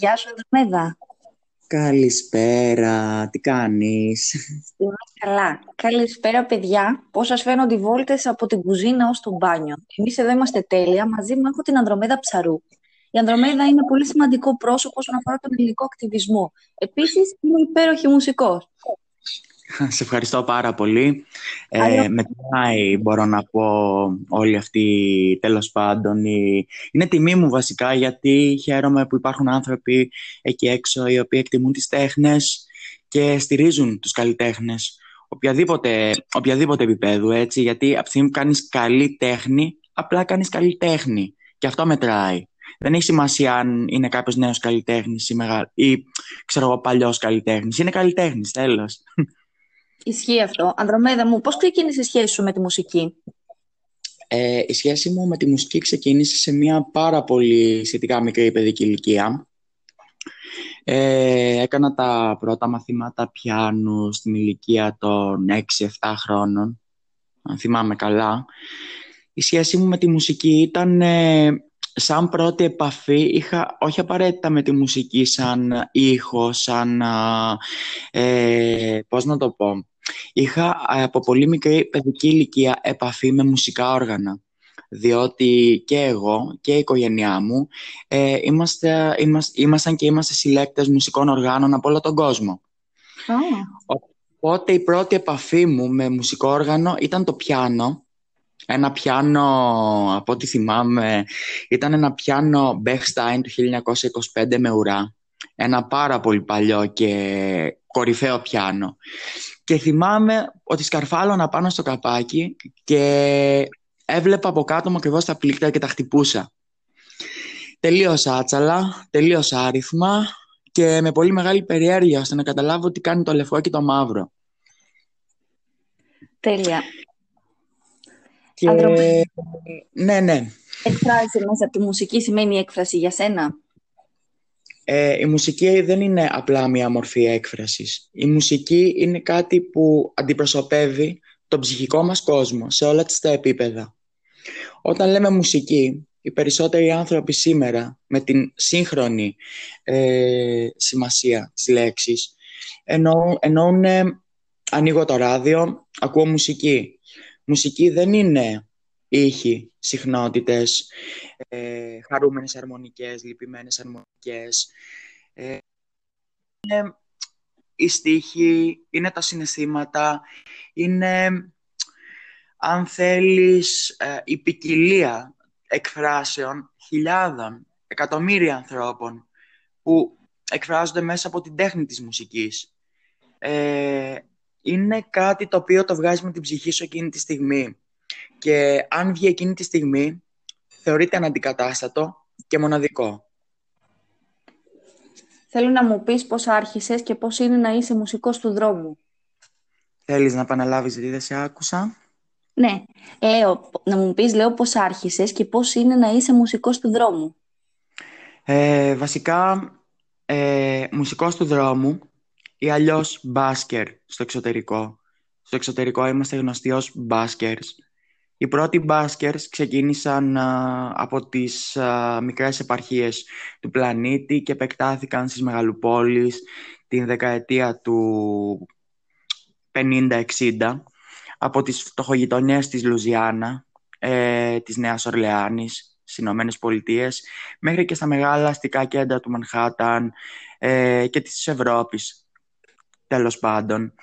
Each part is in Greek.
Γεια σου, Ανδρομέδα. Καλησπέρα, τι κάνεις; Είμαι καλά. Καλησπέρα, παιδιά. Πώς σας φαίνονται οι βόλτες από την κουζίνα ως το μπάνιο; Εμείς εδώ είμαστε τέλεια. Μαζί μου έχω την Ανδρομέδα Ψαρού. Η Ανδρομέδα είναι πολύ σημαντικό πρόσωπο όσον αφορά τον ελληνικό ακτιβισμό. Επίσης, είναι υπέροχη μουσικός. Σε ευχαριστώ πάρα πολύ. Ε, μετράει, μπορώ να πω, όλη αυτή, τέλος πάντων. Η... Είναι τιμή μου βασικά, γιατί χαίρομαι που υπάρχουν άνθρωποι εκεί έξω οι οποίοι εκτιμούν τις τέχνες και στηρίζουν τους καλλιτέχνες. Οποιαδήποτε, οποιαδήποτε επίπεδο, έτσι, γιατί από τη στιγμή που κάνεις καλή τέχνη, απλά κάνεις καλή τέχνη. Και αυτό μετράει. Δεν έχει σημασία αν είναι κάποιος νέος καλλιτέχνης ή, μεγα... ή ξέρω εγώ παλιός καλλιτέχνης. Είναι καλλιτέχνης, τέλος. Ισχύει αυτό. Ανδρομέδα μου, πώς ξεκίνησε η σχέση σου με τη μουσική; Ε, η σχέση μου με τη μουσική ξεκίνησε σε μια πάρα πολύ σχετικά μικρή παιδική ηλικία. Ε, έκανα τα πρώτα μαθήματα πιάνου στην ηλικία των 6-7 χρόνων, αν θυμάμαι καλά. Η σχέση μου με τη μουσική ήταν ε, σαν πρώτη επαφή, είχα όχι απαραίτητα με τη μουσική σαν ήχο, σαν, ε, πώς να το πω, Είχα από πολύ μικρή παιδική ηλικία επαφή με μουσικά όργανα διότι και εγώ και η οικογένειά μου ε, είμαστε, είμαστε, ήμασταν και είμαστε συλλέκτες μουσικών οργάνων από όλο τον κόσμο. Oh. Οπότε η πρώτη επαφή μου με μουσικό όργανο ήταν το πιάνο. Ένα πιάνο, από ό,τι θυμάμαι, ήταν ένα πιάνο Bechstein του 1925 με ουρά. Ένα πάρα πολύ παλιό και κορυφαίο πιάνο. Και θυμάμαι ότι σκαρφάλωνα πάνω στο καπάκι και έβλεπα από κάτω μου ακριβώς τα πλήκτρα και τα χτυπούσα. Τελείωσα άτσαλα, τελείωσα άριθμα και με πολύ μεγάλη περιέργεια ώστε να καταλάβω τι κάνει το λευκό και το μαύρο. Τέλεια. Και... Ναι, ναι. Εκφράζει μέσα από τη μουσική σημαίνει έκφραση για σένα. Ε, η μουσική δεν είναι απλά μια μορφή έκφρασης. Η μουσική είναι κάτι που αντιπροσωπεύει τον ψυχικό μας κόσμο σε όλα τα επίπεδα. Όταν λέμε μουσική, οι περισσότεροι άνθρωποι σήμερα με την σύγχρονη ε, σημασία της λέξης εννοούν, εννοούν ανοίγω το ράδιο, ακούω μουσική. Μουσική δεν είναι ήχοι, συχνότητες, ε, χαρούμενες αρμονικές, λυπημένες αρμονικές. Ε, είναι η στίχη, είναι τα συναισθήματα, είναι, αν θέλεις, ε, η ποικιλία εκφράσεων χιλιάδων, εκατομμύρια ανθρώπων που εκφράζονται μέσα από την τέχνη της μουσικής. Ε, είναι κάτι το οποίο το βγάζει με την ψυχή σου εκείνη τη στιγμή. Και αν βγει εκείνη τη στιγμή, θεωρείται αναντικατάστατο και μοναδικό. Θέλω να μου πεις πώς άρχισες και πώς είναι να είσαι μουσικός του δρόμου. Θέλεις να επαναλάβεις γιατί δεν σε άκουσα; Ναι, λέω, να μου πεις λέω πώς άρχισες και πώς είναι να είσαι μουσικός του δρόμου. Ε, βασικά, ε, μουσικός του δρόμου ή αλλιώς μπάσκερ στο εξωτερικό. Στο εξωτερικό είμαστε γνωστοί ως μπάσκερς οι πρώτοι μπάσκερς ξεκίνησαν από τις μικρές επαρχίες του πλανήτη και επεκτάθηκαν στις μεγαλοπόλεις την δεκαετία του 50-60 από τις φτωχογειτονιές της Λουζιάννα, ε, της Νέας Ορλεάνης, στις Ηνωμένες Πολιτείες, μέχρι και στα μεγάλα αστικά κέντρα του Μανχάταν ε, και της Ευρώπης, τέλος πάντων.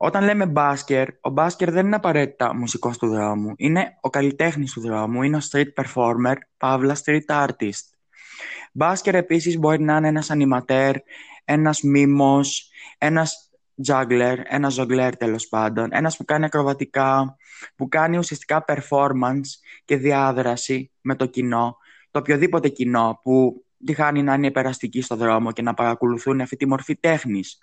Όταν λέμε μπάσκερ, ο μπάσκερ δεν είναι απαραίτητα μουσικός του δρόμου. Είναι ο καλλιτέχνης του δρόμου, είναι ο street performer, παύλα street artist. Μπάσκερ επίσης μπορεί να είναι ένας ανιματέρ, ένας μίμος, ένας juggler, ένας ζογκλέρ τέλος πάντων, ένας που κάνει ακροβατικά, που κάνει ουσιαστικά performance και διάδραση με το κοινό, το οποιοδήποτε κοινό που τυχάνει να είναι υπεραστική στο δρόμο και να παρακολουθούν αυτή τη μορφή τέχνης.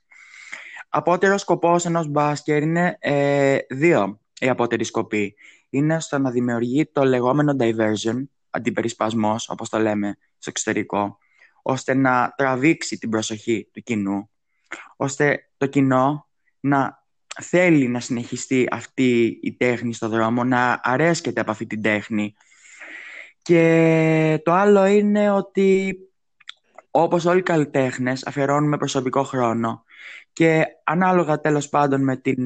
Απότερος σκοπός ενός μπάσκερ είναι ε, δύο οι απότεροι σκοποί. Είναι στο να δημιουργεί το λεγόμενο diversion, αντιπερισπασμός, όπως το λέμε στο εξωτερικό, ώστε να τραβήξει την προσοχή του κοινού, ώστε το κοινό να θέλει να συνεχιστεί αυτή η τέχνη στο δρόμο, να αρέσκεται από αυτή την τέχνη. Και το άλλο είναι ότι όπως όλοι οι καλλιτέχνες αφιερώνουμε προσωπικό χρόνο και ανάλογα τέλος πάντων με, την,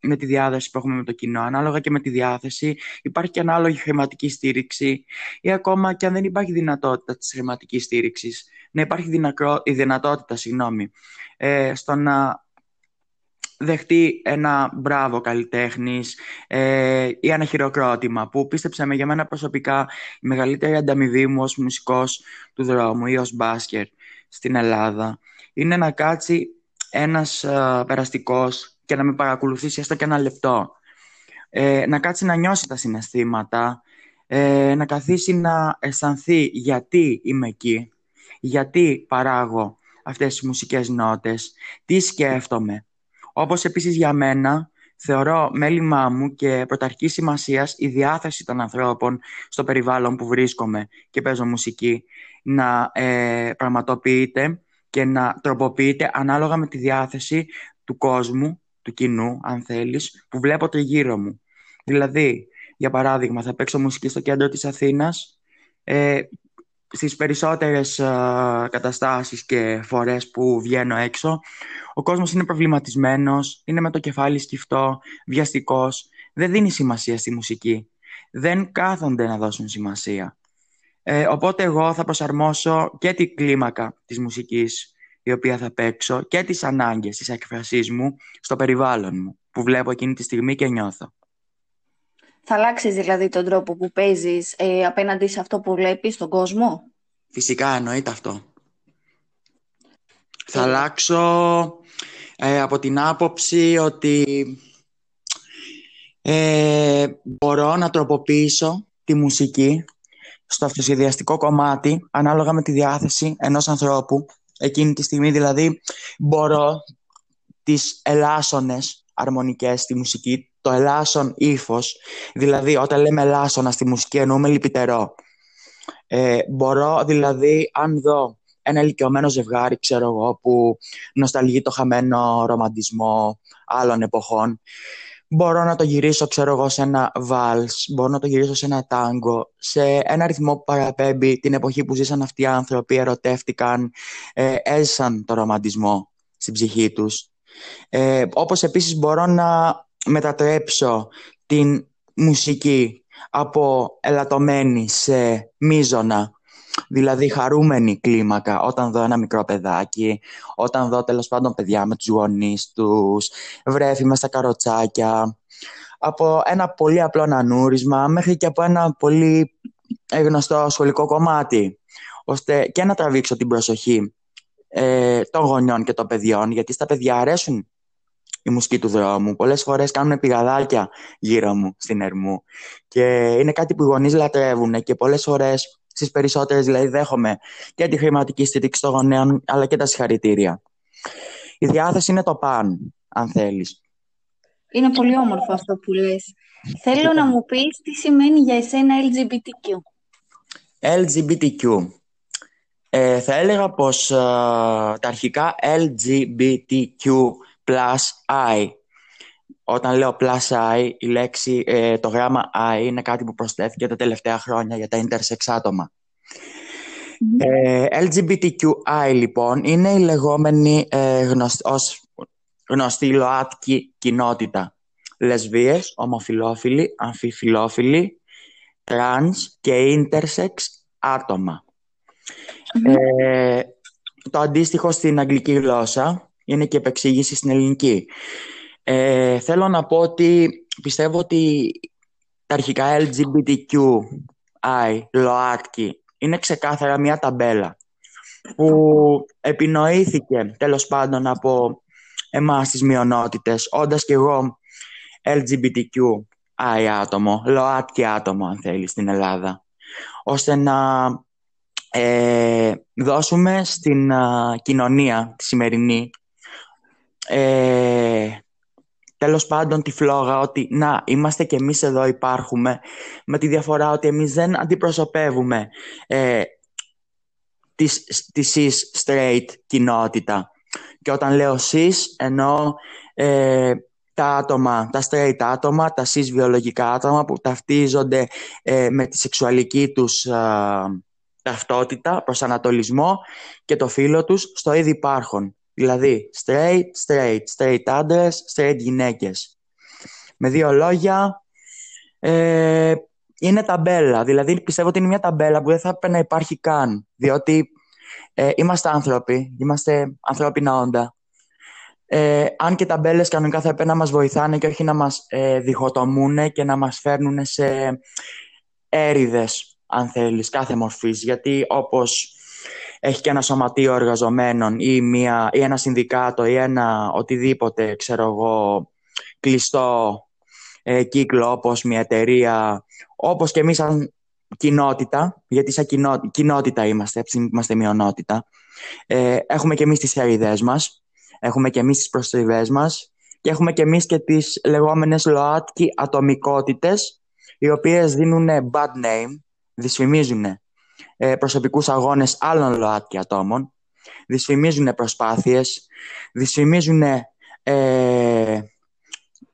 με τη διάδοση που έχουμε με το κοινό, ανάλογα και με τη διάθεση, υπάρχει και ανάλογη χρηματική στήριξη ή ακόμα και αν δεν υπάρχει δυνατότητα της χρηματικής στήριξης, να υπάρχει η δυνατότητα συγγνώμη, ε, στο να δεχτεί ένα μπράβο καλλιτέχνης ε, ή ένα χειροκρότημα που πίστεψε με για μένα προσωπικά η μεγαλύτερη ανταμοιβή μου ως μουσικός του δρόμου ή ως μπάσκερ στην Ελλάδα είναι να κάτσει ένας ε, περαστικός και να με παρακολουθήσει έστω και ένα λεπτό. Ε, να κάτσει να νιώσει τα συναισθήματα ε, να καθίσει να αισθανθεί γιατί είμαι εκεί γιατί παράγω αυτές τις μουσικές νότες τι σκέφτομαι. Όπως επίσης για μένα, θεωρώ μέλημά μου και πρωταρχή σημασίας η διάθεση των ανθρώπων στο περιβάλλον που βρίσκομαι και παίζω μουσική να ε, πραγματοποιείται και να τροποποιείται ανάλογα με τη διάθεση του κόσμου, του κοινού, αν θέλεις, που βλέπω τριγύρω μου. Δηλαδή, για παράδειγμα, θα παίξω μουσική στο κέντρο της Αθήνας, ε, στις περισσότερες ε, καταστάσεις και φορές που βγαίνω έξω, ο κόσμος είναι προβληματισμένος, είναι με το κεφάλι σκυφτό, βιαστικός, δεν δίνει σημασία στη μουσική. Δεν κάθονται να δώσουν σημασία. Ε, οπότε εγώ θα προσαρμόσω και την κλίμακα της μουσικής η οποία θα παίξω και τις ανάγκες της εκφρασής μου στο περιβάλλον μου που βλέπω εκείνη τη στιγμή και νιώθω. Θα αλλάξεις δηλαδή τον τρόπο που παίζεις ε, απέναντι σε αυτό που βλέπεις στον κόσμο; Φυσικά εννοείται αυτό. Θα αλλάξω ε, από την άποψη ότι ε, μπορώ να τροποποιήσω τη μουσική στο αυτοσχεδιαστικό κομμάτι ανάλογα με τη διάθεση ενός ανθρώπου. Εκείνη τη στιγμή δηλαδή μπορώ τις ελάσσονες αρμονικές στη μουσική, το ελάσσον ύφος, δηλαδή όταν λέμε ελάσσονα στη μουσική εννοούμε λυπητερό. Ε, μπορώ δηλαδή αν δω ένα ηλικιωμένο ζευγάρι, ξέρω εγώ, που νοσταλγεί το χαμένο ρομαντισμό άλλων εποχών. Μπορώ να το γυρίσω, ξέρω εγώ, σε ένα βάλς, μπορώ να το γυρίσω σε ένα τάγκο, σε ένα ρυθμό που παραπέμπει την εποχή που ζήσαν αυτοί οι άνθρωποι, ερωτεύτηκαν, ε, έζησαν το ρομαντισμό στην ψυχή τους. Ε, όπως επίσης μπορώ να μετατρέψω την μουσική από ελαττωμένη σε μίζωνα Δηλαδή χαρούμενη κλίμακα όταν δω ένα μικρό παιδάκι, όταν δω τέλος πάντων παιδιά με τους γονείς τους, βρέφη μέσα στα καροτσάκια, από ένα πολύ απλό νανούρισμα μέχρι και από ένα πολύ γνωστό σχολικό κομμάτι, ώστε και να τραβήξω την προσοχή ε, των γονιών και των παιδιών, γιατί στα παιδιά αρέσουν η μουσική του δρόμου. Πολλές φορές κάνουν πηγαδάκια γύρω μου στην Ερμού και είναι κάτι που οι γονείς λατρεύουν και πολλές φορές Στις περισσότερες δηλαδή δέχομαι και τη χρηματική στήριξη των γονέων αλλά και τα συγχαρητήρια. Η διάθεση είναι το παν, αν θέλεις. Είναι πολύ όμορφο αυτό που λες. Θέλω να μου πεις τι σημαίνει για εσένα LGBTQ. LGBTQ. Ε, θα έλεγα πως ε, τα αρχικά LGBTQ plus I όταν λέω plus I, η λέξη, ε, το γράμμα I είναι κάτι που προσθέθηκε τα τελευταία χρόνια για τα intersex άτομα. Ε, LGBTQI λοιπόν είναι η λεγόμενη ε, γνωστή, ως γνωστή ΛΟΑΤΚΙ κοινότητα. Λεσβίες, ομοφυλόφιλοι, αμφιφυλόφιλοι, τρανς και intersex άτομα. Ε, το αντίστοιχο στην αγγλική γλώσσα είναι και επεξήγηση στην ελληνική. Ε, θέλω να πω ότι πιστεύω ότι τα αρχικά LGBTQI, ΛΟΑΤΚΙ, είναι ξεκάθαρα μια ταμπέλα που επινοήθηκε τέλος πάντων από εμάς τις μειονότητες, όντας και εγώ LGBTQI άτομο, ΛΟΑΤΚΙ άτομο αν θέλεις στην Ελλάδα, ώστε να ε, δώσουμε στην κοινωνία τη σημερινή ε, τέλος πάντων τη φλόγα ότι να είμαστε και εμείς εδώ υπάρχουμε με τη διαφορά ότι εμείς δεν αντιπροσωπεύουμε ε, τη, τη cis straight κοινότητα και όταν λέω cis εννοώ ε, τα άτομα, τα straight άτομα, τα cis βιολογικά άτομα που ταυτίζονται ε, με τη σεξουαλική τους ταυτότητα, προσανατολισμό και το φίλο τους στο ήδη υπάρχον. Δηλαδή, straight, straight, straight άντρες, straight γυναίκες. Με δύο λόγια, ε, είναι ταμπέλα. Δηλαδή, πιστεύω ότι είναι μια ταμπέλα που δεν θα έπρεπε να υπάρχει καν. Διότι ε, είμαστε άνθρωποι, είμαστε ανθρώπινα όντα. Ε, αν και ταμπέλες κανονικά θα έπρεπε να μας βοηθάνε και όχι να μας ε, διχοτομούν και να μας φέρνουν σε έρηδες, αν θέλεις, κάθε μορφής. Γιατί όπως έχει και ένα σωματείο εργαζομένων ή, μια, ή ένα συνδικάτο ή ένα οτιδήποτε, ξέρω εγώ, κλειστό ε, κύκλο όπως μια εταιρεία, όπως και εμείς σαν κοινότητα, γιατί σαν κοινότητα είμαστε, είμαστε μειονότητα, ε, έχουμε και εμείς τις ερηδές μας, έχουμε και εμείς τις προστριβές μας και έχουμε και εμείς και τις λεγόμενες ΛΟΑΤΚΙ ατομικότητες, οι οποίες δίνουν bad name, δυσφημίζουν ε, προσωπικούς αγώνες άλλων ΛΟΑΤΚΙ ατόμων, δυσφημίζουν προσπάθειες, δυσφημίζουν ε,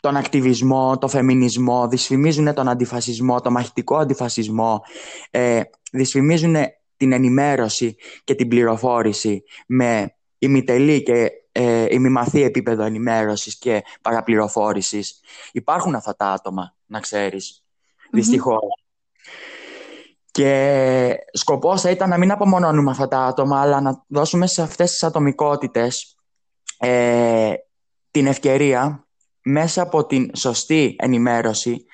τον ακτιβισμό, το φεμινισμό, δυσφημίζουν τον αντιφασισμό, το μαχητικό αντιφασισμό, ε, δυσφημίζουν την ενημέρωση και την πληροφόρηση με ημιτελή και ε, ημιμαθή επίπεδο ενημέρωσης και παραπληροφόρησης. Υπάρχουν αυτά τα άτομα, να ξέρεις, δυστυχώς. Και σκοπός θα ήταν να μην απομονώνουμε αυτά τα άτομα, αλλά να δώσουμε σε αυτές τις ατομικότητες ε, την ευκαιρία μέσα από την σωστή ενημέρωση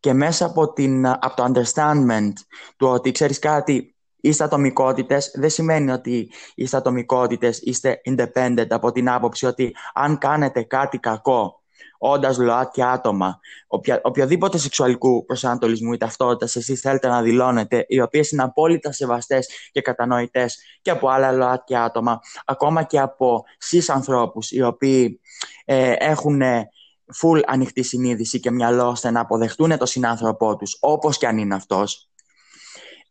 και μέσα από, την, από το understanding του ότι ξέρεις κάτι, είστε ατομικότητες, δεν σημαίνει ότι είστε ατομικότητες, είστε independent από την άποψη ότι αν κάνετε κάτι κακό όντας ΛΟΑΤΚΙ άτομα, οποια, οποιοδήποτε σεξουαλικού προσανατολισμού ή ταυτότητας εσείς θέλετε να δηλώνετε, οι οποίες είναι απόλυτα σεβαστές και κατανοητές και από άλλα ΛΟΑΤΚΙ άτομα, ακόμα και από cis ανθρώπους, οι οποίοι ε, έχουν full ανοιχτή συνείδηση και μυαλό ώστε να αποδεχτούν το συνάνθρωπό τους, όπως και αν είναι αυτός.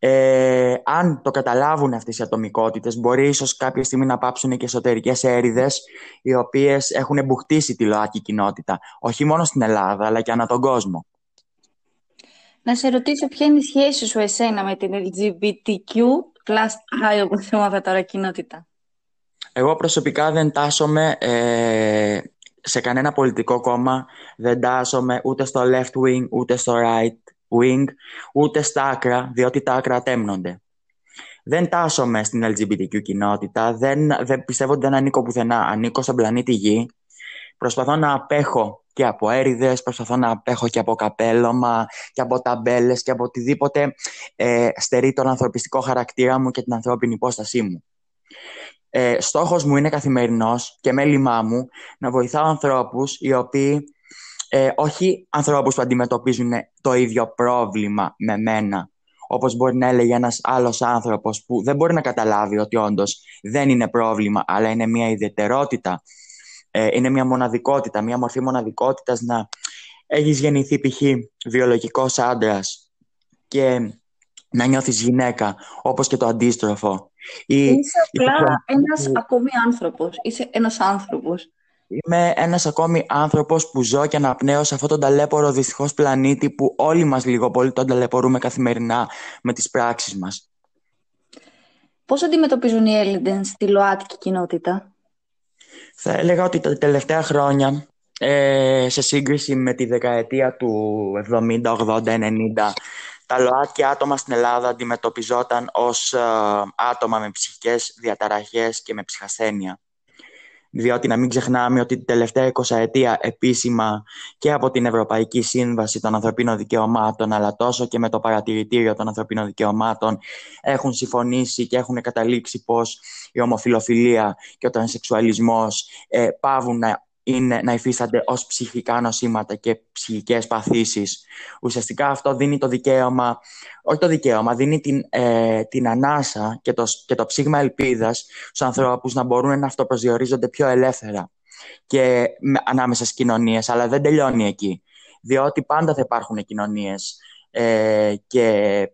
Ε, αν το καταλάβουν αυτές οι ατομικότητες, μπορεί ίσως κάποια στιγμή να πάψουν και εσωτερικές έρηδες, οι οποίες έχουν εμπουχτήσει τη ΛΟΑΚΙ κοινότητα, όχι μόνο στην Ελλάδα, αλλά και ανά τον κόσμο. Να σε ρωτήσω ποια είναι η σχέση σου εσένα με την LGBTQ plus I, όπως έμαθα τώρα, κοινότητα; Εγώ προσωπικά δεν τάσομαι ε, σε κανένα πολιτικό κόμμα δεν τάσσομαι ούτε στο left wing, ούτε στο right wing, ούτε στα άκρα, διότι τα άκρα τέμνονται. Δεν τάσσομαι στην LGBTQ κοινότητα, δεν, δεν πιστεύω ότι δεν ανήκω πουθενά. Ανήκω στον πλανήτη Γη. Προσπαθώ να απέχω και από έρηδες, προσπαθώ να απέχω και από καπέλωμα και από ταμπέλες και από οτιδήποτε ε, στερεί τον ανθρωπιστικό χαρακτήρα μου και την ανθρώπινη υπόστασή μου ε, στόχος μου είναι καθημερινός και μέλημά μου να βοηθάω ανθρώπους οι οποίοι ε, όχι ανθρώπους που αντιμετωπίζουν το ίδιο πρόβλημα με μένα όπως μπορεί να έλεγε ένας άλλος άνθρωπος που δεν μπορεί να καταλάβει ότι όντως δεν είναι πρόβλημα αλλά είναι μια ιδιαιτερότητα ε, είναι μια μοναδικότητα, μια μορφή μοναδικότητας να έχεις γεννηθεί π.χ. βιολογικός άντρας και να νιώθεις γυναίκα όπως και το αντίστροφο Είσαι απλά ένας ακόμη άνθρωπος. Είσαι ένας άνθρωπος. Είμαι ένας ακόμη άνθρωπος που ζω και αναπνέω σε αυτόν τον ταλέπορο δυστυχώς πλανήτη που όλοι μας λίγο πολύ τον ταλαιπωρούμε καθημερινά με τις πράξεις μας. Πώς αντιμετωπίζουν οι Έλληνες τη ΛΟΑΤΚΙ κοινότητα; Θα έλεγα ότι τα τελευταία χρόνια, ε, σε σύγκριση με τη δεκαετία του 70, 80, 90, τα ΛΟΑΤΚΙ άτομα στην Ελλάδα αντιμετωπιζόταν ως ε, άτομα με ψυχικές διαταραχές και με ψυχασθένεια. Διότι να μην ξεχνάμε ότι την τελευταία 20 ετία επίσημα και από την Ευρωπαϊκή Σύμβαση των Ανθρωπίνων Δικαιωμάτων αλλά τόσο και με το Παρατηρητήριο των Ανθρωπίνων Δικαιωμάτων έχουν συμφωνήσει και έχουν καταλήξει πως η ομοφιλοφιλία και ο τρανσεξουαλισμός ε, πάβουν να είναι να υφίστανται ως ψυχικά νοσήματα και ψυχικές παθήσεις. Ουσιαστικά αυτό δίνει το δικαίωμα, όχι το δικαίωμα, δίνει την, ε, την ανάσα και το, και το ψήγμα ελπίδας στους ανθρώπους να μπορούν να αυτοπροσδιορίζονται πιο ελεύθερα και ανάμεσα στις κοινωνίες, αλλά δεν τελειώνει εκεί. Διότι πάντα θα υπάρχουν κοινωνίες ε, και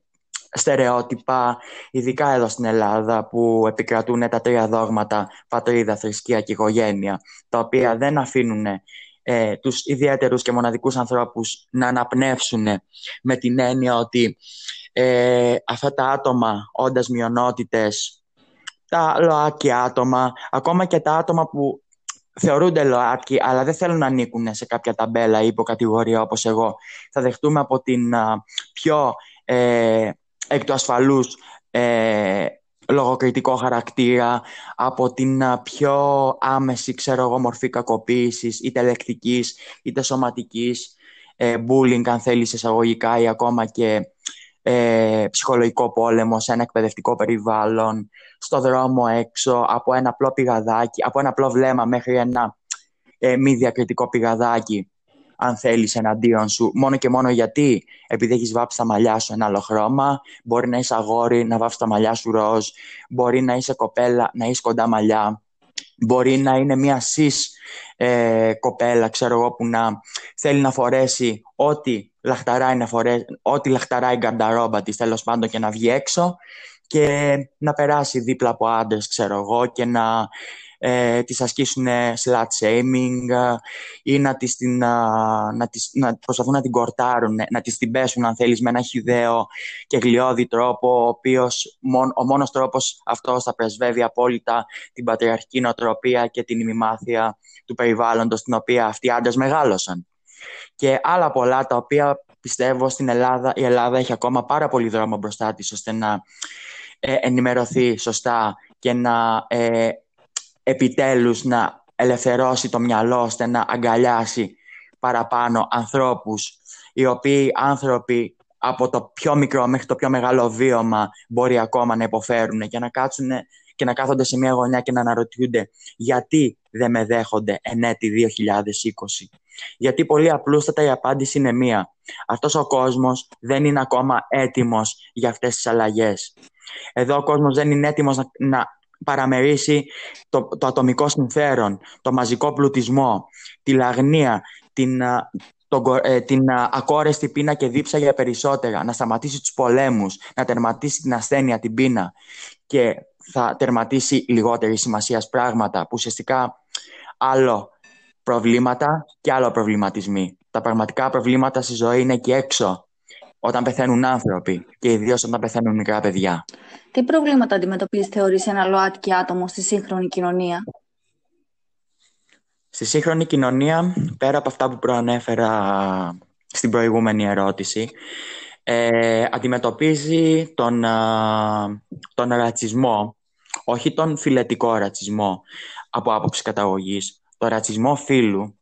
στερεότυπα, ειδικά εδώ στην Ελλάδα που επικρατούν τα τρία δόγματα πατρίδα, θρησκεία και οικογένεια, τα οποία δεν αφήνουν ε, τους ιδιαίτερους και μοναδικούς ανθρώπους να αναπνεύσουν με την έννοια ότι ε, αυτά τα άτομα όντας μειονότητες, τα ΛΟΑΤΚΙ άτομα, ακόμα και τα άτομα που θεωρούνται ΛΟΑΤΚΙ αλλά δεν θέλουν να ανήκουν σε κάποια ταμπέλα ή υποκατηγορία όπως εγώ, θα δεχτούμε από την πιο ε, εκ του ασφαλούς ε, λογοκριτικό χαρακτήρα, από την πιο άμεση, ξέρω εγώ, μορφή κακοποίησης, είτε λεκτικής, είτε σωματικής, ε, bullying, αν θέλεις, εισαγωγικά ή ακόμα και ε, ψυχολογικό πόλεμο σε ένα εκπαιδευτικό περιβάλλον, στο δρόμο έξω, από ένα απλό πηγαδάκι, από ένα απλό βλέμμα μέχρι ένα ε, μη διακριτικό πηγαδάκι αν θέλεις εναντίον σου, μόνο και μόνο γιατί, επειδή έχεις βάψει τα μαλλιά σου ένα άλλο χρώμα, μπορεί να είσαι αγόρι, να βάψεις τα μαλλιά σου ροζ, μπορεί να είσαι κοπέλα, να είσαι κοντά μαλλιά, μπορεί να είναι μια σις ε, κοπέλα, ξέρω εγώ, που να θέλει να φορέσει ό,τι λαχταράει, να φορέσει, ό,τι λαχταράει η γκαρνταρόμπα της, τέλος πάντων, και να βγει έξω και να περάσει δίπλα από άντρες, ξέρω εγώ, και να ε, τις ασκήσουν slut shaming ε, ή να, τις, την, να, τις, να προσπαθούν να την κορτάρουν, να τις την πέσουν αν θέλεις με ένα χιδαίο και γλιώδη τρόπο ο οποίος ο μόνος τρόπος αυτός θα πρεσβεύει απόλυτα την πατριαρχική νοοτροπία και την ημιμάθεια του περιβάλλοντος στην οποία αυτοί οι άντρες μεγάλωσαν. Και άλλα πολλά τα οποία πιστεύω στην Ελλάδα, η Ελλάδα έχει ακόμα πάρα πολύ δρόμο μπροστά της ώστε να ε, ενημερωθεί σωστά και να ε, επιτέλους να ελευθερώσει το μυαλό ώστε να αγκαλιάσει παραπάνω ανθρώπους οι οποίοι άνθρωποι από το πιο μικρό μέχρι το πιο μεγάλο βίωμα μπορεί ακόμα να υποφέρουν και να κάτσουν και να κάθονται σε μια γωνιά και να αναρωτιούνται γιατί δεν με δέχονται εν έτη 2020. Γιατί πολύ απλούστατα η απάντηση είναι μία. Αυτός ο κόσμος δεν είναι ακόμα έτοιμος για αυτές τις αλλαγές. Εδώ ο κόσμος δεν είναι έτοιμος να, να παραμερίσει το, το ατομικό συμφέρον, το μαζικό πλουτισμό, τη λαγνία, την, το, ε, την ακόρεστη πείνα και δίψα για περισσότερα, να σταματήσει τους πολέμους, να τερματίσει την ασθένεια, την πείνα και θα τερματίσει λιγότερη σημασία πράγματα που ουσιαστικά άλλο προβλήματα και άλλο προβληματισμοί. Τα πραγματικά προβλήματα στη ζωή είναι και έξω όταν πεθαίνουν άνθρωποι και ιδίως όταν πεθαίνουν μικρά παιδιά. Τι προβλήματα αντιμετωπίζεις, θεωρείς, ένα ΛΟΑΤΚΙ άτομο στη σύγχρονη κοινωνία; Στη σύγχρονη κοινωνία, πέρα από αυτά που προανέφερα στην προηγούμενη ερώτηση, ε, αντιμετωπίζει τον, τον ρατσισμό, όχι τον φιλετικό ρατσισμό από άποψη καταγωγής, τον ρατσισμό φύλου,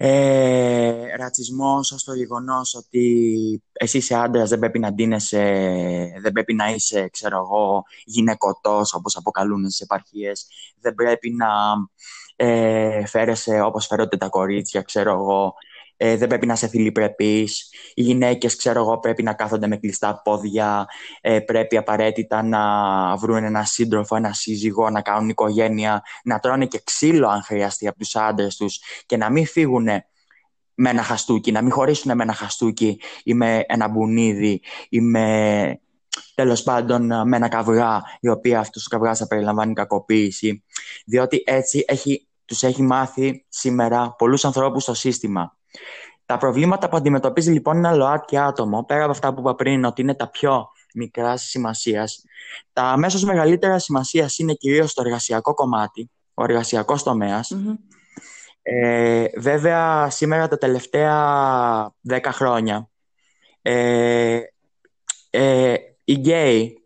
ε, ρατσισμός ως το γεγονός ότι εσύ είσαι άντρας, δεν πρέπει να ντύνεσαι, δεν πρέπει να είσαι, ξέρω εγώ, γυναικωτός όπως αποκαλούν στις επαρχίες, δεν πρέπει να ε, φέρεσαι όπως φέρονται τα κορίτσια, ξέρω εγώ, ε, δεν πρέπει να είσαι θηλυπρεπής, οι γυναίκες, ξέρω εγώ, πρέπει να κάθονται με κλειστά πόδια, ε, πρέπει απαραίτητα να βρουν ένα σύντροφο, ένα σύζυγο, να κάνουν οικογένεια, να τρώνε και ξύλο αν χρειαστεί από τους άντρες τους και να μην φύγουν με ένα χαστούκι, να μην χωρίσουν με ένα χαστούκι ή με ένα μπουνίδι ή με τέλος πάντων με ένα καβρά, η οποία αυτός ο καβράς θα περιλαμβάνει κακοποίηση, διότι έτσι έχει, τους έχει μάθει σήμερα πολλούς ανθρώπους στο σύστημα. Τα προβλήματα που αντιμετωπίζει λοιπόν ένα ΛΟΑΤΚΙ άτομο, πέρα από αυτά που είπα πριν, ότι είναι τα πιο μικρά σημασίας, τα αμέσως μεγαλύτερα σημασίας είναι κυρίως το εργασιακό κομμάτι, ο εργασιακός Ε, βέβαια, σήμερα τα τελευταία δέκα χρόνια, ε, ε, οι γκέι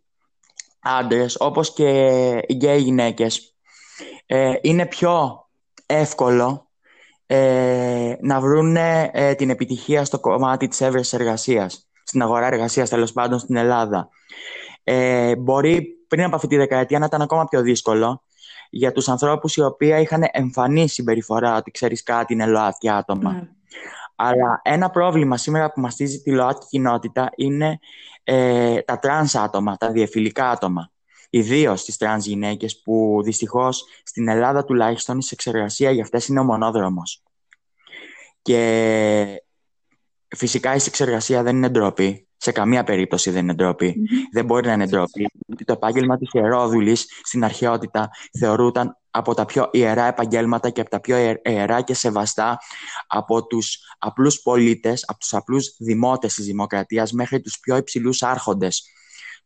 άντρες, όπως και οι γκέι γυναίκες, ε, είναι πιο εύκολο ε, να βρουν ε, την επιτυχία στο κομμάτι της εύρεσης εργασίας, στην αγορά εργασίας τέλος πάντων στην Ελλάδα. Ε, μπορεί πριν από αυτή τη δεκαετία να ήταν ακόμα πιο δύσκολο για τους ανθρώπους οι οποίοι είχαν εμφανή συμπεριφορά ότι ξέρεις κάτι είναι ΛΟΑΤΚΙ άτομα. Ναι. Αλλά ένα πρόβλημα σήμερα που μαστίζει τη ΛΟΑΤΚΙ κοινότητα είναι ε, τα τρανς άτομα, τα διεμφυλικά άτομα. Ιδίως τις τρανς γυναίκες που δυστυχώς στην Ελλάδα τουλάχιστον η σεξεργασία για αυτές είναι ο μονόδρομος. Και φυσικά η σεξεργασία δεν είναι ντροπή. Σε καμία περίπτωση δεν είναι ντροπή. Δεν μπορεί να είναι ντροπή. το επάγγελμα της ιερόδουλη στην αρχαιότητα θεωρούταν από τα πιο ιερά επαγγέλματα και από τα πιο ιερά και σεβαστά από τους απλούς πολίτες, από τους απλούς δημότες της δημοκρατίας μέχρι τους πιο υψηλούς άρχοντες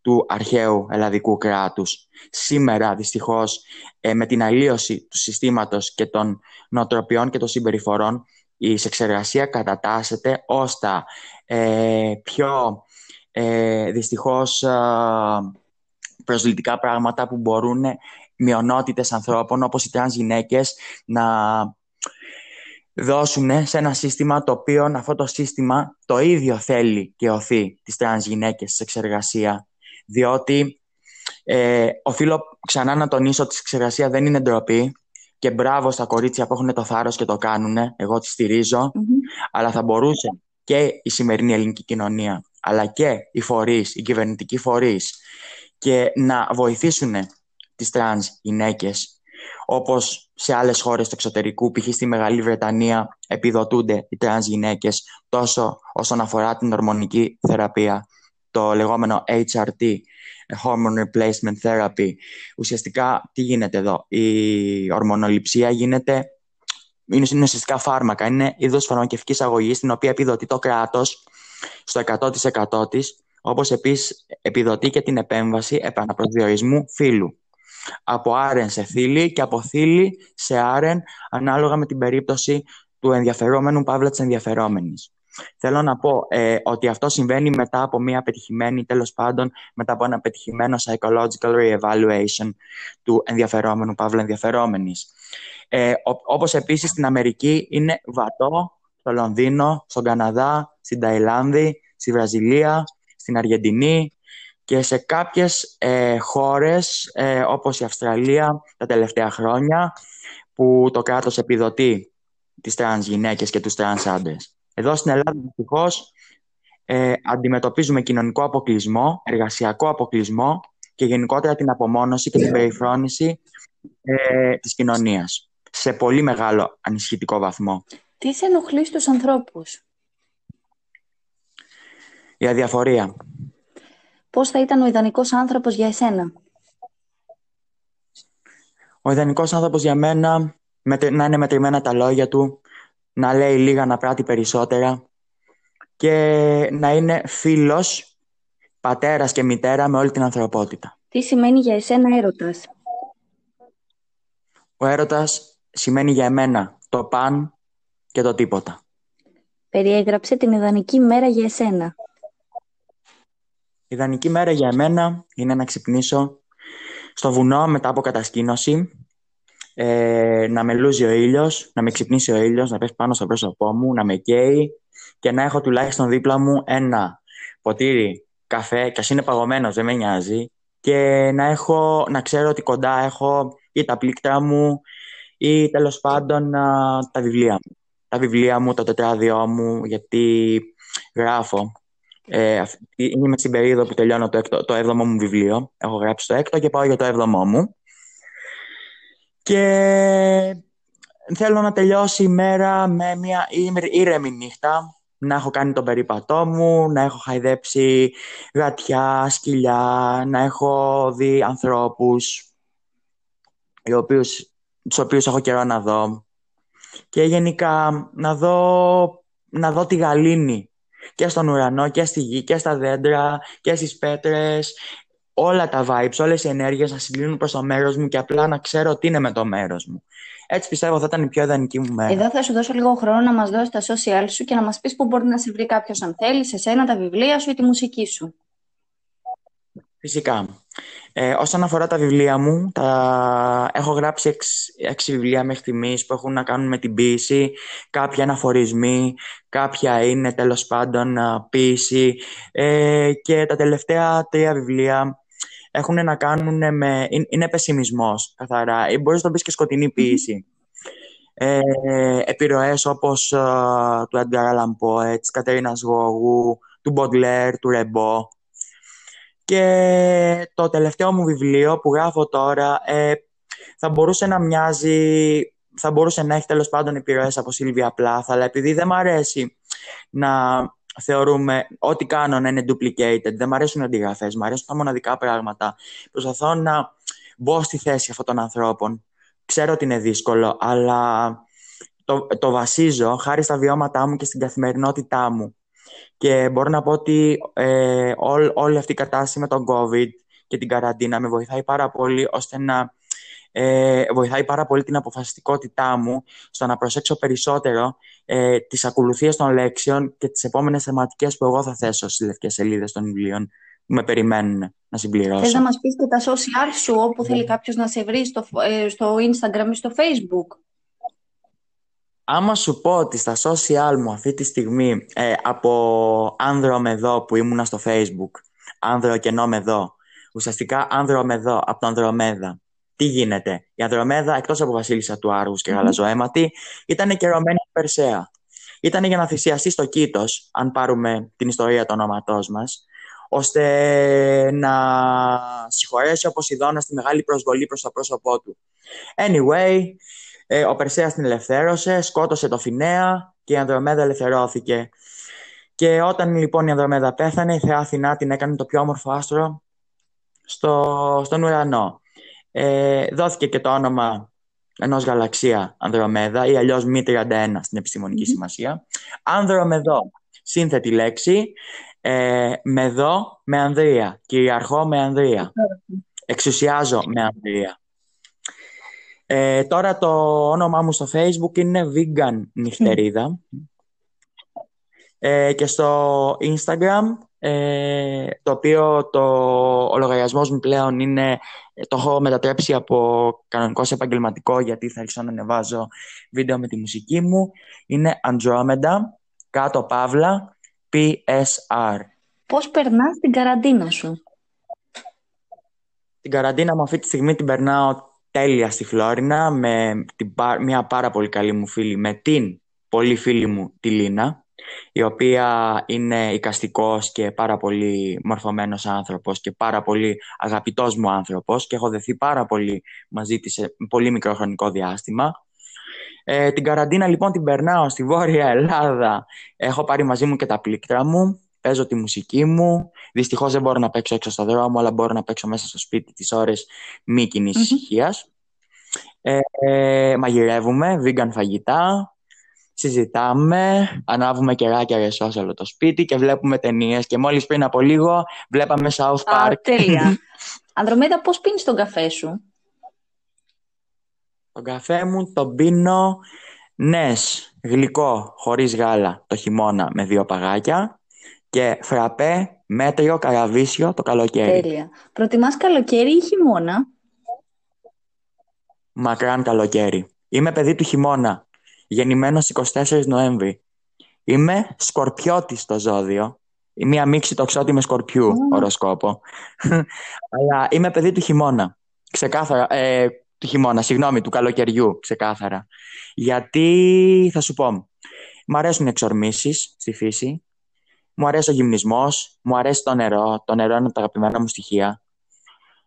του αρχαίου ελλαδικού κράτους. Σήμερα, δυστυχώς, ε, με την αλλοίωση του συστήματος και των νοοτροπιών και των συμπεριφορών, η σεξεργασία κατατάσσεται ως τα ε, πιο ε, δυστυχώς ε, προσβλητικά πράγματα που μπορούν μειονότητες ανθρώπων όπως οι τρανς γυναίκες να δώσουν σε ένα σύστημα το οποίο αυτό το σύστημα το ίδιο θέλει και ωθεί τις τρανς γυναίκες σε σεξεργασία διότι ε, οφείλω ξανά να τονίσω ότι η σεξεργασία δεν είναι ντροπή και μπράβο στα κορίτσια που έχουν το θάρρος και το κάνουν, εγώ τη στηρίζω αλλά θα μπορούσε και η σημερινή ελληνική κοινωνία αλλά και οι φορείς, οι κυβερνητικοί φορείς και να βοηθήσουν τις τρανς γυναίκες όπως σε άλλες χώρες του εξωτερικού, π.χ. στη Μεγάλη Βρετανία επιδοτούνται οι τρανς γυναίκες τόσο όσον αφορά την ορμονική θεραπεία, το λεγόμενο HRT, Hormone Replacement Therapy. Ουσιαστικά τι γίνεται εδώ, η ορμονοληψία γίνεται είναι ουσιαστικά φάρμακα. Είναι είδος φαρμακευτικής αγωγής, την οποία επιδοτεί το κράτος στο 100% της, όπως επίσης επιδοτεί και την επέμβαση επαναπροσδιορισμού φύλου. Από άρεν σε θήλη και από θήλη σε άρεν, ανάλογα με την περίπτωση του ενδιαφερόμενου παύλα της ενδιαφερόμενης. Θέλω να πω ε, ότι αυτό συμβαίνει μετά από μια πετυχημένη, τέλος πάντων, μετά από ένα πετυχημένο psychological re-evaluation του ενδιαφερόμενου παύλα ενδιαφερόμενης. Ε, όπως επίσης στην Αμερική είναι βατό στο Λονδίνο, στον Καναδά, στην Ταϊλάνδη, στη Βραζιλία, στην Αργεντινή και σε κάποιες ε, χώρες ε, όπως η Αυστραλία τα τελευταία χρόνια που το κράτος επιδοτεί τις τρανς γυναίκες και τους τρανς άντρες. Εδώ στην Ελλάδα δυστυχώς ε, αντιμετωπίζουμε κοινωνικό αποκλεισμό, εργασιακό αποκλεισμό και γενικότερα την απομόνωση και την περιφρόνηση ε, της κοινωνίας σε πολύ μεγάλο ανησυχητικό βαθμό. Τι σε ενοχλεί στους ανθρώπους; Η αδιαφορία. Πώς θα ήταν ο ιδανικός άνθρωπος για εσένα; Ο ιδανικός άνθρωπος για μένα να είναι μετρημένα τα λόγια του, να λέει λίγα να πράττει περισσότερα και να είναι φίλος, πατέρας και μητέρα με όλη την ανθρωπότητα. Τι σημαίνει για εσένα έρωτας; Ο έρωτας σημαίνει για εμένα το παν και το τίποτα. Περιέγραψε την ιδανική μέρα για εσένα. Η ιδανική μέρα για εμένα είναι να ξυπνήσω στο βουνό μετά από κατασκήνωση, ε, να με λούζει ο ήλιος, να με ξυπνήσει ο ήλιος, να πέσει πάνω στο πρόσωπό μου, να με καίει και να έχω τουλάχιστον δίπλα μου ένα ποτήρι καφέ, και ας είναι παγωμένος, δεν με νοιάζει, και να, έχω, να ξέρω ότι κοντά έχω ή τα πλήκτρα μου ή τέλος πάντων τα βιβλία μου. Τα βιβλία μου, το τετράδιό μου, γιατί γράφω. Ε, είμαι στην περίοδο που τελειώνω το, έκτο, το έβδομο μου βιβλίο. Έχω γράψει το έκτο και πάω για το έβδομο μου. Και θέλω να τελειώσει η μέρα με μια ήρεμη νύχτα, να έχω κάνει τον περίπατό μου, να έχω χαϊδέψει γατιά, σκυλιά, να έχω δει ανθρώπους οι οποίους, τους οποίους έχω καιρό να δω. Και γενικά να δω, να δω τη γαλήνη και στον ουρανό και στη γη και στα δέντρα και στις πέτρες όλα τα vibes, όλες οι ενέργειες να συγκλίνουν προς το μέρος μου και απλά να ξέρω τι είναι με το μέρος μου. Έτσι πιστεύω θα ήταν η πιο ιδανική μου μέρα. Εδώ θα σου δώσω λίγο χρόνο να μας δώσεις τα social σου και να μας πεις πού μπορεί να σε βρει κάποιος αν θέλεις, σε σένα, τα βιβλία σου ή τη μουσική σου. Φυσικά. Ε, όσον αφορά τα βιβλία μου, τα... έχω γράψει εξ, έξι βιβλία μέχρι στιγμής που έχουν να κάνουν με την ποίηση, κάποια είναι αφορισμοί, κάποια είναι τέλος πάντων ποίηση ε, και τα τελευταία τρία βιβλία έχουν να κάνουν με... είναι πεσημισμός καθαρά ή μπορείς να το πεις και σκοτεινή ποίηση. Ε, επιρροές όπως του Edgar Allan Poe, της Κατερίνας Γόγου, του Baudelaire, του Ρεμπό και το τελευταίο μου βιβλίο που γράφω τώρα ε, θα μπορούσε να μοιάζει, θα μπορούσε να έχει τέλος πάντων επιρροές από Σίλβια Πλάθ, αλλά επειδή δεν μ' αρέσει να θεωρούμε ό,τι κάνω να είναι duplicated, δεν μ' αρέσουν οι αντιγραφές, μ' αρέσουν τα μοναδικά πράγματα. Προσπαθώ να μπω στη θέση αυτών των ανθρώπων ξέρω ότι είναι δύσκολο, αλλά το, το βασίζω χάρη στα βιώματά μου και στην καθημερινότητά μου. Και μπορώ να πω ότι ε, όλη αυτή η κατάσταση με τον COVID και την καραντίνα με βοηθάει πάρα πολύ ώστε να ε, βοηθάει πάρα πολύ την αποφασιστικότητά μου στο να προσέξω περισσότερο ε, τις ακολουθίες των λέξεων και τις επόμενες θεματικές που εγώ θα θέσω στις λευκές σελίδες των βιβλίων που με περιμένουν να συμπληρώσω. Θες να μας πεις και τα social σου όπου θέλει ναι. κάποιος να σε βρει στο, ε, στο Instagram ή στο Facebook; Άμα σου πω ότι στα social μου αυτή τη στιγμή ε, από άνδρο με εδώ που ήμουνα στο facebook, άνδρο και με εδώ, ουσιαστικά άνδρο με εδώ από το Ανδρομέδα, τι γίνεται. Η Ανδρομέδα, εκτός από βασίλισσα του Άργους και γαλαζοαίματη, ήταν και ρωμένη Περσέα. Ήταν για να θυσιαστεί στο Κήτος, αν πάρουμε την ιστορία του ονόματός μας, ώστε να συγχωρέσει ο Ποσειδώνας τη μεγάλη προσβολή προς το πρόσωπό του. Anyway, ε, ο Περσέας την ελευθέρωσε, σκότωσε το Φινέα και η Ανδρομέδα ελευθερώθηκε. Και όταν λοιπόν η Ανδρομέδα πέθανε, η Θεά Αθηνά την έκανε το πιο όμορφο άστρο στο, στον ουρανό. Ε, δόθηκε και το όνομα ενός γαλαξία Ανδρομέδα ή αλλιώς μη 31 στην επιστημονική mm-hmm. σημασία. Ανδρομεδό, σύνθετη λέξη, ε, μεδό με Ανδρία, κυριαρχώ με Ανδρία, εξουσιάζω με Ανδρία. Ε, τώρα το όνομά μου στο facebook είναι Vegan Νυχτερίδα ε, και στο Instagram ε, το οποίο το, ο λογαριασμός μου πλέον είναι το έχω μετατρέψει από κανονικός σε επαγγελματικό γιατί θα αρχίσω να ανεβάζω βίντεο με τη μουσική μου. Είναι Andromeda κάτω παύλα PSR Πώς περνάς την καραντίνα σου; Την καραντίνα μου αυτή τη στιγμή την περνάω τέλεια στη Φλόρινα με την, μια πάρα πολύ καλή μου φίλη, με την πολύ φίλη μου τη Λίνα, η οποία είναι οικαστικός και πάρα πολύ μορφωμένος άνθρωπος και πάρα πολύ αγαπητός μου άνθρωπος και έχω δεθεί πάρα πολύ μαζί της σε πολύ μικρό χρονικό διάστημα. Ε, την καραντίνα λοιπόν την περνάω στη Βόρεια Ελλάδα. Έχω πάρει μαζί μου και τα πλήκτρα μου παίζω τη μουσική μου. Δυστυχώς δεν μπορώ να παίξω έξω στο δρόμο, αλλά μπορώ να παίξω μέσα στο σπίτι τις ώρες μη κοινή mm-hmm. ησυχία. Ε, ε, μαγειρεύουμε, vegan φαγητά, συζητάμε, ανάβουμε κεράκια ρεσό σε όλο το σπίτι και βλέπουμε ταινίες. Και μόλις πριν από λίγο βλέπαμε South Park. Α, τέλεια. Ανδρομέδα, πώς πίνεις τον καφέ σου; Τον καφέ μου τον πίνω νες, γλυκό, χωρίς γάλα το χειμώνα με δύο παγάκια και φραπέ, μέτριο, καραβίσιο το καλοκαίρι. Τέλεια. Προτιμάς καλοκαίρι ή χειμώνα; Μακράν καλοκαίρι. Είμαι παιδί του χειμώνα. Γεννημένος 24 Νοέμβρη. Είμαι σκορπιώτης στο ζώδιο. Μία μίξη τοξότη με σκορπιού, mm. οροσκόπο. Αλλά είμαι παιδί του χειμώνα. Ξεκάθαρα. Ε, του χειμώνα, συγγνώμη, του καλοκαιριού, ξεκάθαρα. Γιατί, θα σου πω, μ' αρέσουν εξορμήσεις στη φύση. Μου αρέσει ο γυμνισμός, μου αρέσει το νερό, το νερό είναι από τα αγαπημένα μου στοιχεία.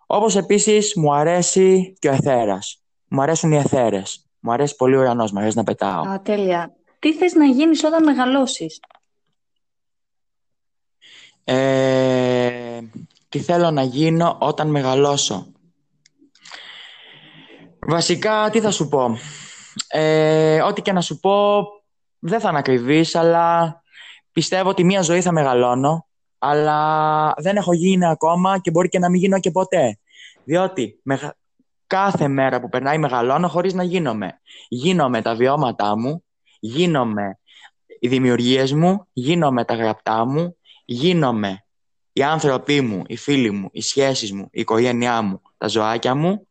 Όπως επίσης μου αρέσει και ο εθέρας. Μου αρέσουν οι εθέρες. Μου αρέσει πολύ ο ουρανός, μου αρέσει να πετάω. Α, τέλεια. Τι θες να γίνεις όταν μεγαλώσεις; Ε, τι θέλω να γίνω όταν μεγαλώσω. Βασικά, τι θα σου πω. Ε, ό,τι και να σου πω, δεν θα ανακριβείς, αλλά πιστεύω ότι μία ζωή θα μεγαλώνω, αλλά δεν έχω γίνει ακόμα και μπορεί και να μην γίνω και ποτέ. Διότι με, κάθε μέρα που περνάει μεγαλώνω χωρίς να γίνομαι. Γίνομαι τα βιώματά μου, γίνομαι οι δημιουργίες μου, γίνομαι τα γραπτά μου, γίνομαι οι άνθρωποι μου, οι φίλοι μου, οι σχέσεις μου, η οικογένειά μου, τα ζωάκια μου,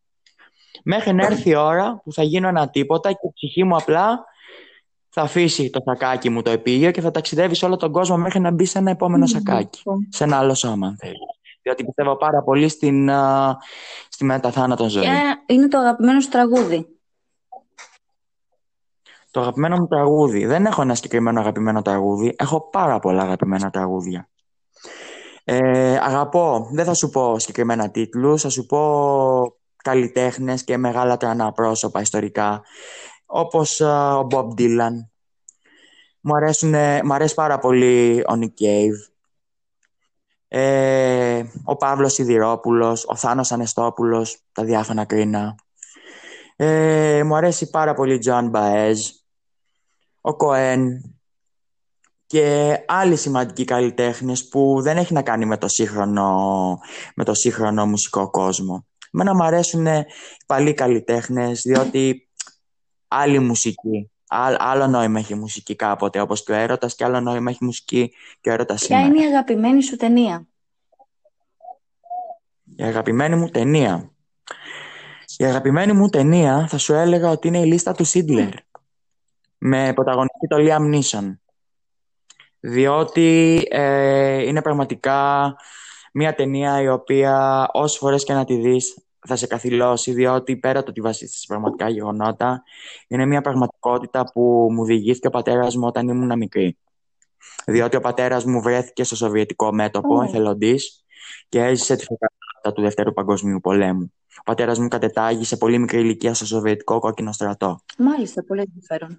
μέχρι να έρθει η ώρα που θα γίνω ένα τίποτα και η ψυχή μου απλά θα αφήσει το σακάκι μου το επίγειο και θα ταξιδεύει σε όλο τον κόσμο μέχρι να μπει σε ένα επόμενο σακάκι. Σε ένα άλλο σώμα, αν θέλεις. Διότι πιστεύω πάρα πολύ στην, uh, στη μεταθάνατο ζωή. Και είναι το αγαπημένο σου τραγούδι. Το αγαπημένο μου τραγούδι. Δεν έχω ένα συγκεκριμένο αγαπημένο τραγούδι. Έχω πάρα πολλά αγαπημένα τραγούδια. Ε, αγαπώ, δεν θα σου πω συγκεκριμένα τίτλους, θα σου πω καλλιτέχνες και μεγάλα τρανά πρόσωπα ιστορικά όπως ο Bob Dylan. Μου, αρέσουν, μου αρέσει πάρα πολύ ο Nick Cave. Ε, ο Παύλος Σιδηρόπουλος, ο Θάνος Ανεστόπουλος, τα διάφανα κρίνα. Ε, μου αρέσει πάρα πολύ ο Τζοάν Μπαέζ, ο Κοέν και άλλοι σημαντικοί καλλιτέχνες που δεν έχει να κάνει με το σύγχρονο, με το σύγχρονο μουσικό κόσμο. Εμένα μου αρέσουν οι παλιοί καλλιτέχνες, διότι άλλη μουσική, άλλο νόημα έχει η μουσική κάποτε, όπως και ο έρωτας, και άλλο νόημα έχει η μουσική και ο έρωτας Ποια είναι η αγαπημένη σου ταινία; Η αγαπημένη μου ταινία. Η αγαπημένη μου ταινία θα σου έλεγα ότι είναι η λίστα του Σίντλερ. Με πρωταγωνιστή το Liam Neeson. Διότι ε, είναι πραγματικά μια ταινία η οποία όσες φορές και να τη δεις θα σε καθυλώσει, διότι πέρα το ότι βασίζεται σε πραγματικά γεγονότα, είναι μια πραγματικότητα που μου διηγήθηκε ο πατέρας μου όταν ήμουν μικρή. Διότι ο πατέρας μου βρέθηκε στο Σοβιετικό μέτωπο, oh. εθελοντής, και έζησε τη φωτογραφία του Δευτέρου Παγκοσμίου Πολέμου. Ο πατέρας μου κατετάγει σε πολύ μικρή ηλικία στο Σοβιετικό κόκκινο στρατό. Μάλιστα, πολύ ενδιαφέρον.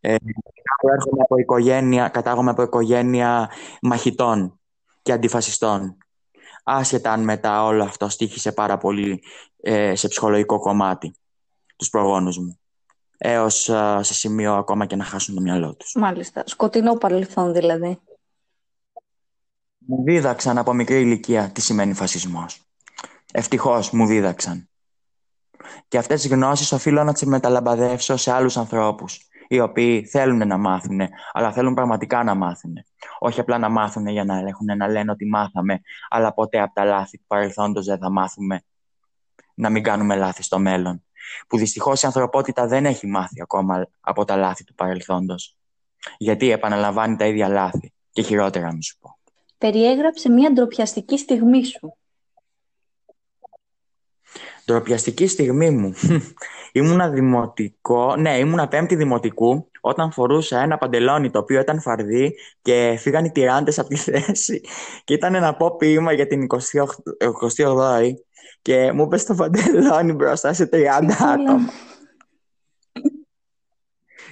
Ε, από οικογένεια, κατάγομαι από οικογένεια μαχητών και αντιφασιστών. Άσχετα αν μετά όλο αυτό στήχησε πάρα πολύ ε, σε ψυχολογικό κομμάτι τους προγόνους μου. Έως ε, σε σημείο ακόμα και να χάσουν το μυαλό τους. Μάλιστα. Σκοτεινό παρελθόν δηλαδή. Μου δίδαξαν από μικρή ηλικία τι σημαίνει φασισμός. Ευτυχώς μου δίδαξαν. Και αυτές τις γνώσεις οφείλω να τις μεταλαμπαδεύσω σε άλλους ανθρώπους, οι οποίοι θέλουν να μάθουν, αλλά θέλουν πραγματικά να μάθουν. Όχι απλά να μάθουν για να έχουν να λένε ότι μάθαμε, αλλά ποτέ από τα λάθη του παρελθόντος δεν θα μάθουμε να μην κάνουμε λάθη στο μέλλον. Που δυστυχώς η ανθρωπότητα δεν έχει μάθει ακόμα από τα λάθη του παρελθόντος. Γιατί επαναλαμβάνει τα ίδια λάθη. Και χειρότερα, να σου πω. Περιέγραψε μια ντροπιαστική στιγμή σου. Ντροπιαστική στιγμή μου. ήμουνα δημοτικό, ναι, ήμουνα πέμπτη δημοτικού όταν φορούσα ένα παντελόνι το οποίο ήταν φαρδί και φύγαν οι τυράντες από τη θέση και ήταν ένα πω ποίημα για την 28η και μου είπε το παντελόνι μπροστά σε 30 άτομα.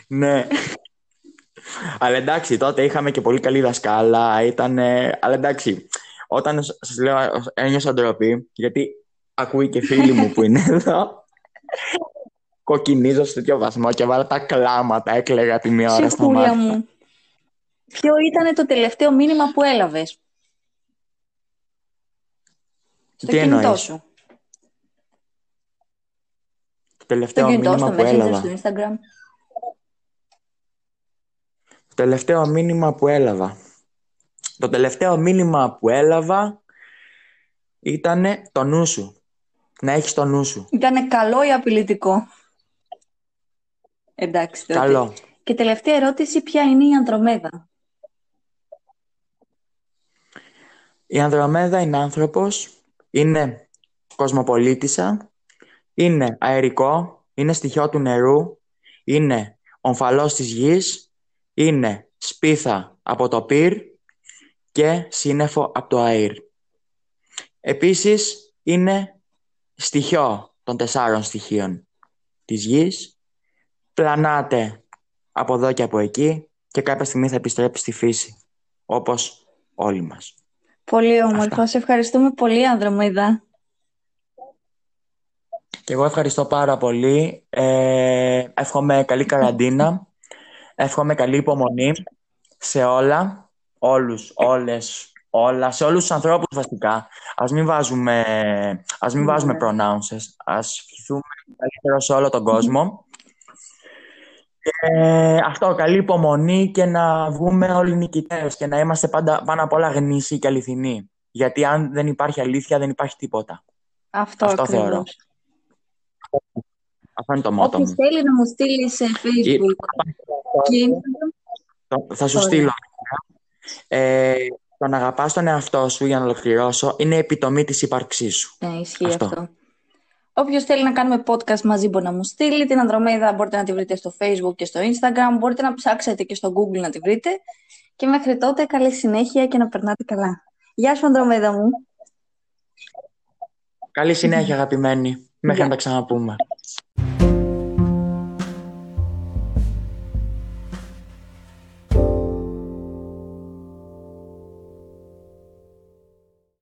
ναι. Αλλά εντάξει, τότε είχαμε και πολύ καλή δασκάλα. Ήταν, αλλά εντάξει, όταν σας λέω ένιωσα ντροπή, γιατί ακούει και φίλοι μου που είναι εδώ. Κοκκινίζω σε τέτοιο βαθμό και βάλα τα κλάματα, έκλαιγα τη μία ώρα στα μάτια. μου. Ποιο ήταν το τελευταίο μήνυμα που έλαβες; Στο Τι κινητό εννοείς; σου. Το τελευταίο στο μήνυμα στο που έλαβα. Στο Instagram. Το τελευταίο μήνυμα που έλαβα. Το τελευταίο μήνυμα που έλαβα ήταν το νου σου να έχεις το νου σου. Ήταν καλό ή απειλητικό; Εντάξει. Τότε. Καλό. Και τελευταία ερώτηση, ποια είναι η Ανδρομέδα; Η Ανδρομέδα είναι άνθρωπος, είναι κοσμοπολίτησα, είναι αερικό, είναι στοιχείο του νερού, είναι ομφαλός της γης, είναι σπίθα από το πυρ και σύννεφο από το αέρ. Επίσης είναι στοιχείο των τεσσάρων στοιχείων της γης, πλανάται από εδώ και από εκεί και κάποια στιγμή θα επιστρέψει στη φύση, όπως όλοι μας. Πολύ όμορφα. Σε ευχαριστούμε πολύ, Ανδρομίδα. Και εγώ ευχαριστώ πάρα πολύ. Ε, εύχομαι καλή καραντίνα. Εύχομαι καλή υπομονή σε όλα, όλους, όλες όλα, σε όλους τους ανθρώπους βασικά. Ας μην βάζουμε, ας μην βάζουμε ναι. pronouns, ας ευχηθούμε καλύτερο σε όλο τον κόσμο. Και αυτό, καλή υπομονή και να βγούμε όλοι νικητές και να είμαστε πάντα, πάνω απ' όλα γνήσιοι και αληθινοί. Γιατί αν δεν υπάρχει αλήθεια, δεν υπάρχει τίποτα. Αυτό, αυτό θεωρώ. Αυτό είναι το μότο μου. θέλει να μου στείλει σε Facebook. Θα σου στείλω. Ε, το να αγαπάς τον εαυτό σου για να ολοκληρώσω είναι επιτομή της ύπαρξής σου. Ναι, ισχύει αυτό. αυτό. Όποιος θέλει να κάνουμε podcast μαζί μπορεί να μου στείλει. Την Ανδρομέδα μπορείτε να τη βρείτε στο Facebook και στο Instagram. Μπορείτε να ψάξετε και στο Google να τη βρείτε. Και μέχρι τότε καλή συνέχεια και να περνάτε καλά. Γεια σου Ανδρομέδα μου. Καλή συνέχεια αγαπημένη. Μέχρι να τα ξαναπούμε.